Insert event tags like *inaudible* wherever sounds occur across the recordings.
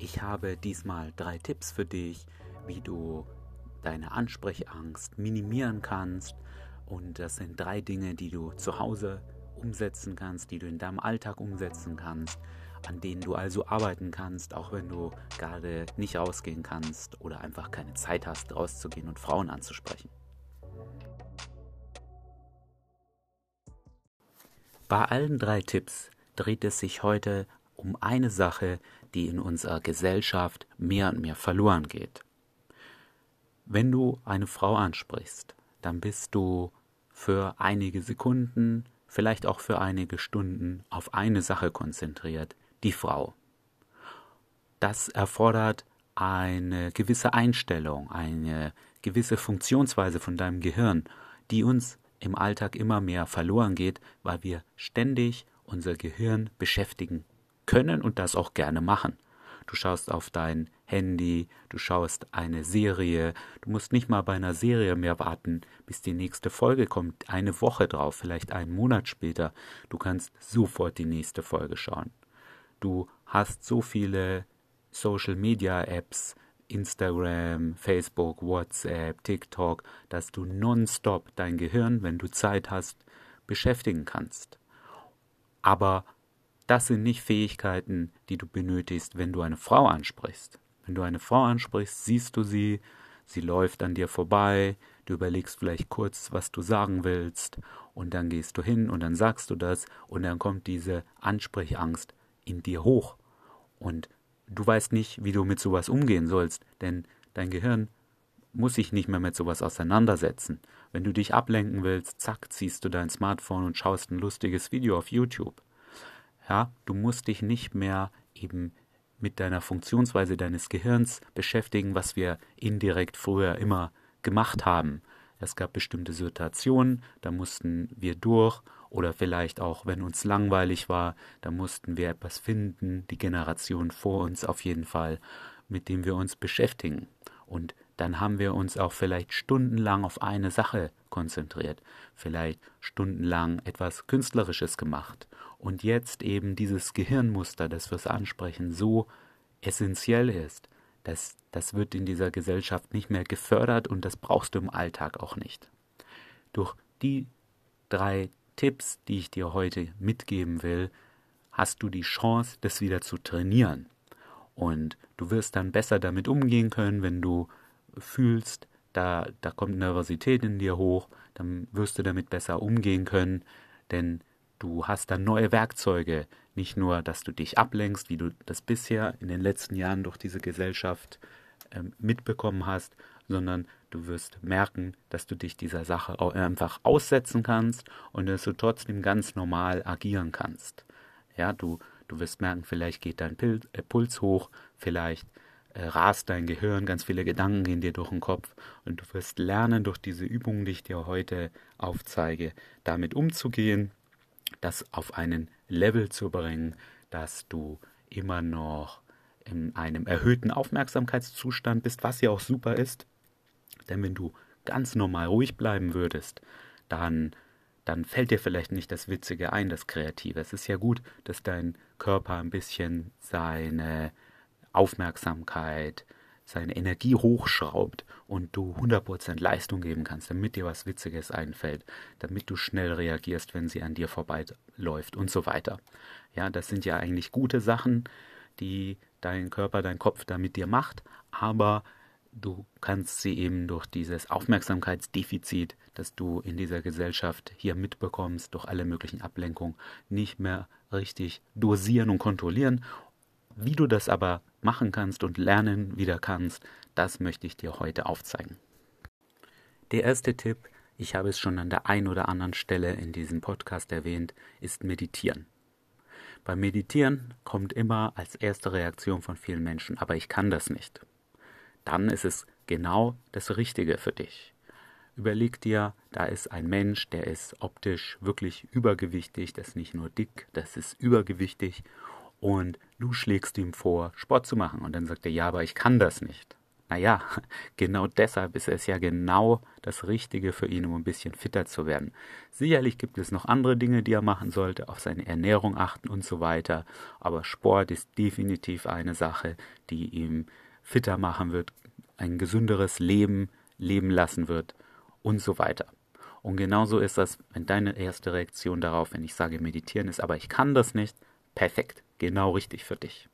Ich habe diesmal drei Tipps für dich, wie du deine Ansprechangst minimieren kannst. Und das sind drei Dinge, die du zu Hause umsetzen kannst, die du in deinem Alltag umsetzen kannst, an denen du also arbeiten kannst, auch wenn du gerade nicht rausgehen kannst oder einfach keine Zeit hast, rauszugehen und Frauen anzusprechen. Bei allen drei Tipps dreht es sich heute um eine Sache, die in unserer Gesellschaft mehr und mehr verloren geht. Wenn du eine Frau ansprichst, dann bist du für einige Sekunden, vielleicht auch für einige Stunden auf eine Sache konzentriert, die Frau. Das erfordert eine gewisse Einstellung, eine gewisse Funktionsweise von deinem Gehirn, die uns im Alltag immer mehr verloren geht, weil wir ständig unser Gehirn beschäftigen können und das auch gerne machen. Du schaust auf dein Handy, du schaust eine Serie, du musst nicht mal bei einer Serie mehr warten, bis die nächste Folge kommt, eine Woche drauf, vielleicht einen Monat später. Du kannst sofort die nächste Folge schauen. Du hast so viele Social Media Apps, Instagram, Facebook, WhatsApp, TikTok, dass du nonstop dein Gehirn, wenn du Zeit hast, beschäftigen kannst. Aber das sind nicht Fähigkeiten, die du benötigst, wenn du eine Frau ansprichst. Wenn du eine Frau ansprichst, siehst du sie, sie läuft an dir vorbei, du überlegst vielleicht kurz, was du sagen willst, und dann gehst du hin und dann sagst du das, und dann kommt diese Ansprechangst in dir hoch. Und du weißt nicht, wie du mit sowas umgehen sollst, denn dein Gehirn muss sich nicht mehr mit sowas auseinandersetzen. Wenn du dich ablenken willst, zack, ziehst du dein Smartphone und schaust ein lustiges Video auf YouTube. Ja, du musst dich nicht mehr eben mit deiner Funktionsweise deines Gehirns beschäftigen, was wir indirekt früher immer gemacht haben. Es gab bestimmte Situationen, da mussten wir durch oder vielleicht auch, wenn uns langweilig war, da mussten wir etwas finden, die Generation vor uns auf jeden Fall, mit dem wir uns beschäftigen. Und dann haben wir uns auch vielleicht stundenlang auf eine Sache konzentriert, vielleicht stundenlang etwas Künstlerisches gemacht. Und jetzt eben dieses Gehirnmuster, das fürs Ansprechen so essentiell ist, das, das wird in dieser Gesellschaft nicht mehr gefördert und das brauchst du im Alltag auch nicht. Durch die drei Tipps, die ich dir heute mitgeben will, hast du die Chance, das wieder zu trainieren. Und du wirst dann besser damit umgehen können, wenn du fühlst, da, da kommt Nervosität in dir hoch, dann wirst du damit besser umgehen können, denn du hast dann neue Werkzeuge, nicht nur, dass du dich ablenkst, wie du das bisher in den letzten Jahren durch diese Gesellschaft ähm, mitbekommen hast, sondern du wirst merken, dass du dich dieser Sache einfach aussetzen kannst und dass du trotzdem ganz normal agieren kannst. Ja, du, du wirst merken, vielleicht geht dein äh, Puls hoch, vielleicht rast dein Gehirn, ganz viele Gedanken gehen dir durch den Kopf und du wirst lernen, durch diese Übungen, die ich dir heute aufzeige, damit umzugehen, das auf einen Level zu bringen, dass du immer noch in einem erhöhten Aufmerksamkeitszustand bist, was ja auch super ist. Denn wenn du ganz normal ruhig bleiben würdest, dann, dann fällt dir vielleicht nicht das Witzige ein, das Kreative. Es ist ja gut, dass dein Körper ein bisschen seine Aufmerksamkeit, seine Energie hochschraubt und du 100% Leistung geben kannst, damit dir was Witziges einfällt, damit du schnell reagierst, wenn sie an dir vorbeiläuft und so weiter. Ja, das sind ja eigentlich gute Sachen, die dein Körper, dein Kopf da mit dir macht, aber du kannst sie eben durch dieses Aufmerksamkeitsdefizit, das du in dieser Gesellschaft hier mitbekommst, durch alle möglichen Ablenkungen, nicht mehr richtig dosieren und kontrollieren. Wie du das aber machen kannst und lernen wieder kannst, das möchte ich dir heute aufzeigen. Der erste Tipp, ich habe es schon an der einen oder anderen Stelle in diesem Podcast erwähnt, ist Meditieren. Beim Meditieren kommt immer als erste Reaktion von vielen Menschen, aber ich kann das nicht. Dann ist es genau das Richtige für dich. Überleg dir, da ist ein Mensch, der ist optisch wirklich übergewichtig, das ist nicht nur dick, das ist übergewichtig und du schlägst ihm vor, Sport zu machen und dann sagt er, ja, aber ich kann das nicht. Naja, *laughs* genau deshalb ist es ja genau das Richtige für ihn, um ein bisschen fitter zu werden. Sicherlich gibt es noch andere Dinge, die er machen sollte, auf seine Ernährung achten und so weiter, aber Sport ist definitiv eine Sache, die ihm fitter machen wird, ein gesünderes Leben leben lassen wird und so weiter. Und genauso ist das, wenn deine erste Reaktion darauf, wenn ich sage meditieren ist, aber ich kann das nicht, perfekt, genau richtig für dich.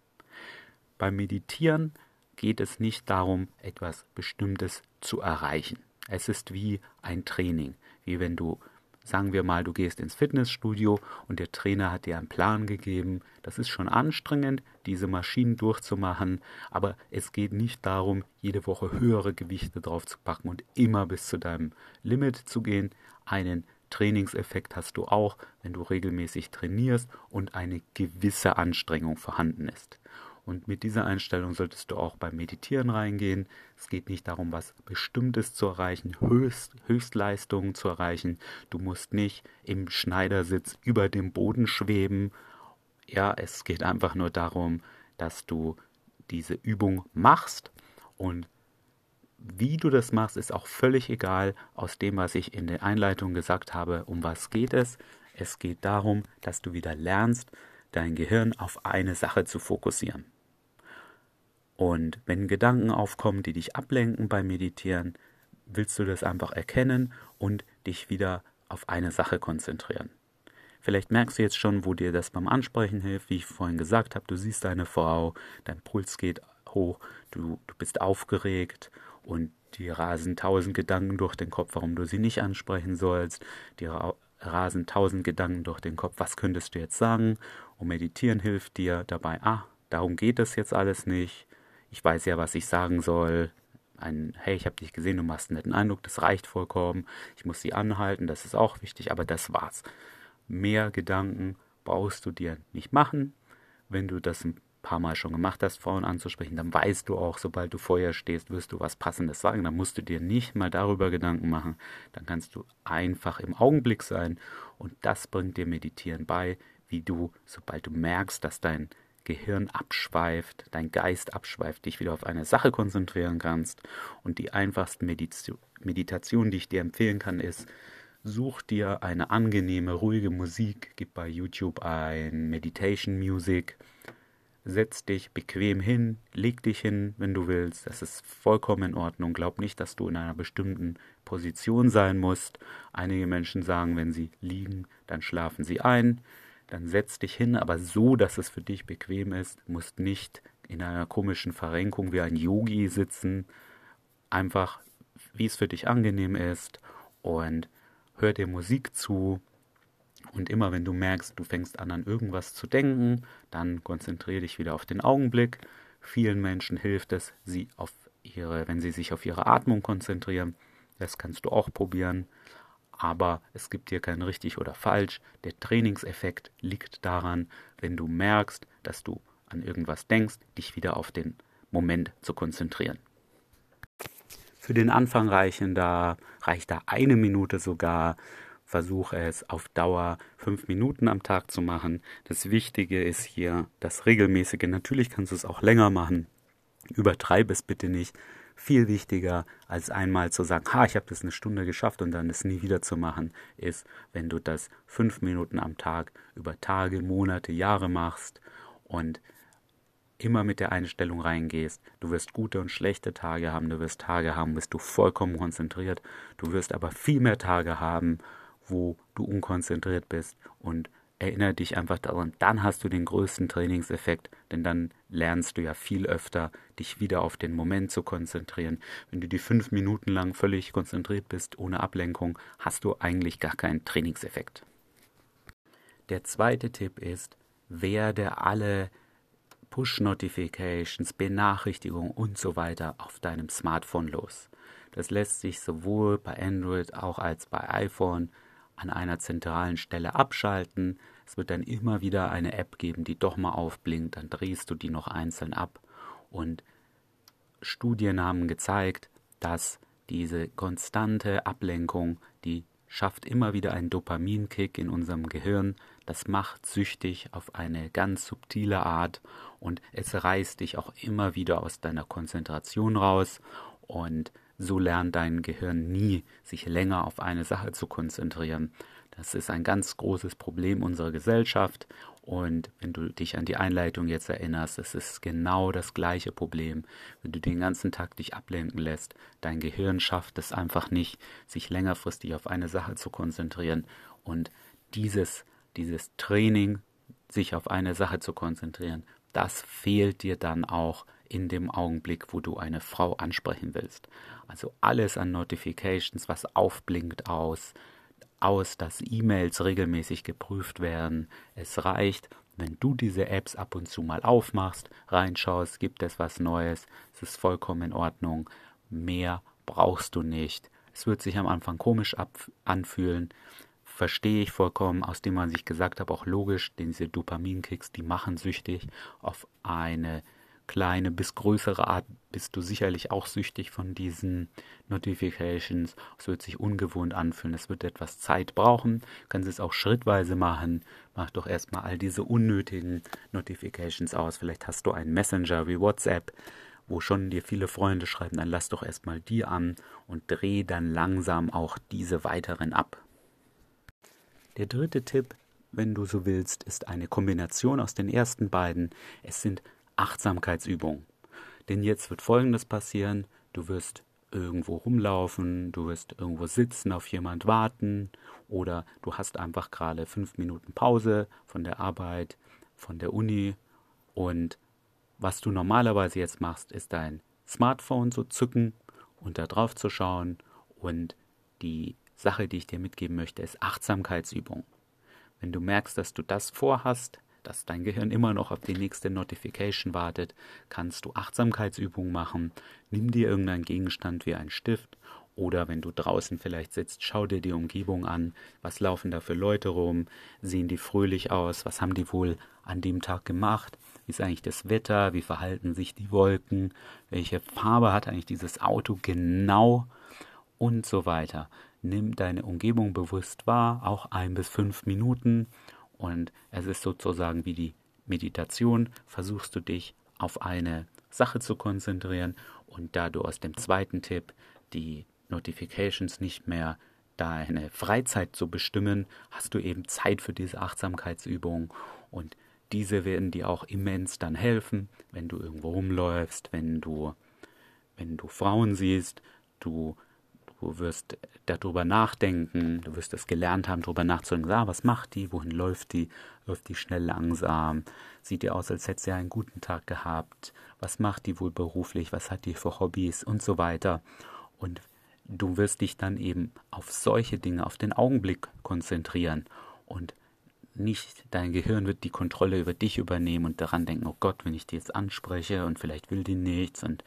Beim Meditieren geht es nicht darum, etwas Bestimmtes zu erreichen. Es ist wie ein Training, wie wenn du, sagen wir mal, du gehst ins Fitnessstudio und der Trainer hat dir einen Plan gegeben. Das ist schon anstrengend, diese Maschinen durchzumachen, aber es geht nicht darum, jede Woche höhere Gewichte drauf zu packen und immer bis zu deinem Limit zu gehen. Einen Trainingseffekt hast du auch, wenn du regelmäßig trainierst und eine gewisse Anstrengung vorhanden ist. Und mit dieser Einstellung solltest du auch beim Meditieren reingehen. Es geht nicht darum, was Bestimmtes zu erreichen, Höchst, Höchstleistungen zu erreichen. Du musst nicht im Schneidersitz über dem Boden schweben. Ja, es geht einfach nur darum, dass du diese Übung machst und wie du das machst, ist auch völlig egal aus dem, was ich in der Einleitung gesagt habe. Um was geht es? Es geht darum, dass du wieder lernst, dein Gehirn auf eine Sache zu fokussieren. Und wenn Gedanken aufkommen, die dich ablenken beim Meditieren, willst du das einfach erkennen und dich wieder auf eine Sache konzentrieren. Vielleicht merkst du jetzt schon, wo dir das beim Ansprechen hilft, wie ich vorhin gesagt habe, du siehst deine Frau, dein Puls geht hoch, du, du bist aufgeregt und dir rasen tausend Gedanken durch den Kopf, warum du sie nicht ansprechen sollst, dir rasen tausend Gedanken durch den Kopf, was könntest du jetzt sagen und meditieren hilft dir dabei, ah, darum geht es jetzt alles nicht, ich weiß ja, was ich sagen soll. Ein, hey, ich habe dich gesehen, du machst einen netten Eindruck, das reicht vollkommen. Ich muss sie anhalten, das ist auch wichtig, aber das war's. Mehr Gedanken brauchst du dir nicht machen. Wenn du das paar Mal schon gemacht hast, Frauen anzusprechen, dann weißt du auch, sobald du vorher stehst, wirst du was Passendes sagen. Dann musst du dir nicht mal darüber Gedanken machen. Dann kannst du einfach im Augenblick sein und das bringt dir Meditieren bei, wie du, sobald du merkst, dass dein Gehirn abschweift, dein Geist abschweift, dich wieder auf eine Sache konzentrieren kannst. Und die einfachste Meditation, die ich dir empfehlen kann, ist, such dir eine angenehme, ruhige Musik, gib bei YouTube ein Meditation Music, setz dich bequem hin, leg dich hin, wenn du willst. Das ist vollkommen in Ordnung. Glaub nicht, dass du in einer bestimmten Position sein musst. Einige Menschen sagen, wenn sie liegen, dann schlafen sie ein dann setz dich hin, aber so, dass es für dich bequem ist. Du musst nicht in einer komischen Verrenkung wie ein Yogi sitzen. Einfach, wie es für dich angenehm ist und hör dir Musik zu. Und immer wenn du merkst, du fängst an an irgendwas zu denken, dann konzentriere dich wieder auf den Augenblick. Vielen Menschen hilft es, sie auf ihre, wenn sie sich auf ihre Atmung konzentrieren. Das kannst du auch probieren aber es gibt hier kein richtig oder falsch. Der Trainingseffekt liegt daran, wenn du merkst, dass du an irgendwas denkst, dich wieder auf den Moment zu konzentrieren. Für den Anfang reichen da, reicht da eine Minute sogar. Versuche es auf Dauer fünf Minuten am Tag zu machen. Das Wichtige ist hier das Regelmäßige. Natürlich kannst du es auch länger machen. Übertreibe es bitte nicht viel wichtiger, als einmal zu sagen, ha, ich habe das eine Stunde geschafft und dann es nie wieder zu machen, ist, wenn du das fünf Minuten am Tag über Tage, Monate, Jahre machst und immer mit der Einstellung reingehst. Du wirst gute und schlechte Tage haben, du wirst Tage haben, bist du vollkommen konzentriert, du wirst aber viel mehr Tage haben, wo du unkonzentriert bist und erinnere dich einfach daran, dann hast du den größten Trainingseffekt, denn dann lernst du ja viel öfter, dich wieder auf den Moment zu konzentrieren. Wenn du die fünf Minuten lang völlig konzentriert bist, ohne Ablenkung, hast du eigentlich gar keinen Trainingseffekt. Der zweite Tipp ist, werde alle Push-Notifications, Benachrichtigungen und so weiter auf deinem Smartphone los. Das lässt sich sowohl bei Android auch als bei iPhone an einer zentralen Stelle abschalten. Es wird dann immer wieder eine App geben, die doch mal aufblinkt, dann drehst du die noch einzeln ab. Und Studien haben gezeigt, dass diese konstante Ablenkung die schafft immer wieder einen Dopaminkick in unserem Gehirn. Das macht süchtig auf eine ganz subtile Art und es reißt dich auch immer wieder aus deiner Konzentration raus und so lernt dein Gehirn nie, sich länger auf eine Sache zu konzentrieren. Das ist ein ganz großes Problem unserer Gesellschaft. Und wenn du dich an die Einleitung jetzt erinnerst, es ist genau das gleiche Problem. Wenn du den ganzen Tag dich ablenken lässt, dein Gehirn schafft es einfach nicht, sich längerfristig auf eine Sache zu konzentrieren. Und dieses, dieses Training, sich auf eine Sache zu konzentrieren, das fehlt dir dann auch in dem Augenblick, wo du eine Frau ansprechen willst. Also alles an Notifications, was aufblinkt aus, aus, dass E-Mails regelmäßig geprüft werden. Es reicht, wenn du diese Apps ab und zu mal aufmachst, reinschaust, gibt es was Neues, es ist vollkommen in Ordnung. Mehr brauchst du nicht. Es wird sich am Anfang komisch anfühlen, verstehe ich vollkommen, aus dem man sich gesagt hat, auch logisch, denn diese Dopaminkicks, die machen süchtig auf eine kleine bis größere Art bist du sicherlich auch süchtig von diesen Notifications. Es wird sich ungewohnt anfühlen. Es wird etwas Zeit brauchen. Du kannst es auch schrittweise machen. Mach doch erstmal all diese unnötigen Notifications aus. Vielleicht hast du einen Messenger wie WhatsApp, wo schon dir viele Freunde schreiben. Dann lass doch erstmal die an und dreh dann langsam auch diese weiteren ab. Der dritte Tipp, wenn du so willst, ist eine Kombination aus den ersten beiden. Es sind Achtsamkeitsübung. Denn jetzt wird Folgendes passieren. Du wirst irgendwo rumlaufen, du wirst irgendwo sitzen, auf jemand warten oder du hast einfach gerade fünf Minuten Pause von der Arbeit, von der Uni und was du normalerweise jetzt machst, ist dein Smartphone zu zücken und da drauf zu schauen und die Sache, die ich dir mitgeben möchte, ist Achtsamkeitsübung. Wenn du merkst, dass du das vorhast, dass dein Gehirn immer noch auf die nächste Notification wartet, kannst du Achtsamkeitsübungen machen. Nimm dir irgendeinen Gegenstand wie einen Stift oder wenn du draußen vielleicht sitzt, schau dir die Umgebung an. Was laufen da für Leute rum? Sehen die fröhlich aus? Was haben die wohl an dem Tag gemacht? Wie ist eigentlich das Wetter? Wie verhalten sich die Wolken? Welche Farbe hat eigentlich dieses Auto genau? Und so weiter. Nimm deine Umgebung bewusst wahr, auch ein bis fünf Minuten und es ist sozusagen wie die Meditation, versuchst du dich auf eine Sache zu konzentrieren und da du aus dem zweiten Tipp die Notifications nicht mehr deine Freizeit zu bestimmen, hast du eben Zeit für diese Achtsamkeitsübung. Und diese werden dir auch immens dann helfen, wenn du irgendwo rumläufst, wenn du wenn du Frauen siehst, du Du wirst darüber nachdenken, du wirst es gelernt haben, darüber nachzudenken, ah, was macht die, wohin läuft die, läuft die schnell langsam, sieht die aus, als hätte sie einen guten Tag gehabt, was macht die wohl beruflich, was hat die für Hobbys? Und so weiter. Und du wirst dich dann eben auf solche Dinge, auf den Augenblick konzentrieren. Und nicht, dein Gehirn wird die Kontrolle über dich übernehmen und daran denken, oh Gott, wenn ich die jetzt anspreche und vielleicht will die nichts und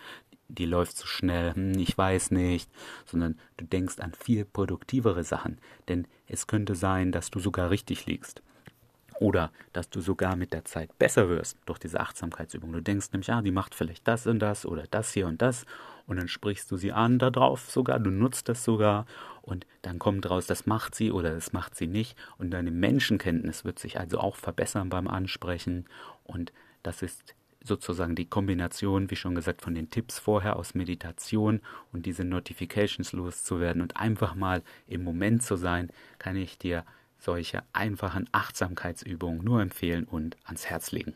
die läuft zu schnell, hm, ich weiß nicht, sondern du denkst an viel produktivere Sachen, denn es könnte sein, dass du sogar richtig liegst. Oder dass du sogar mit der Zeit besser wirst durch diese Achtsamkeitsübung. Du denkst nämlich, ah, die macht vielleicht das und das oder das hier und das. Und dann sprichst du sie an darauf sogar, du nutzt das sogar und dann kommt raus, das macht sie oder das macht sie nicht. Und deine Menschenkenntnis wird sich also auch verbessern beim Ansprechen. Und das ist sozusagen die Kombination, wie schon gesagt, von den Tipps vorher aus Meditation und diese Notifications loszuwerden und einfach mal im Moment zu sein, kann ich dir solche einfachen Achtsamkeitsübungen nur empfehlen und ans Herz legen.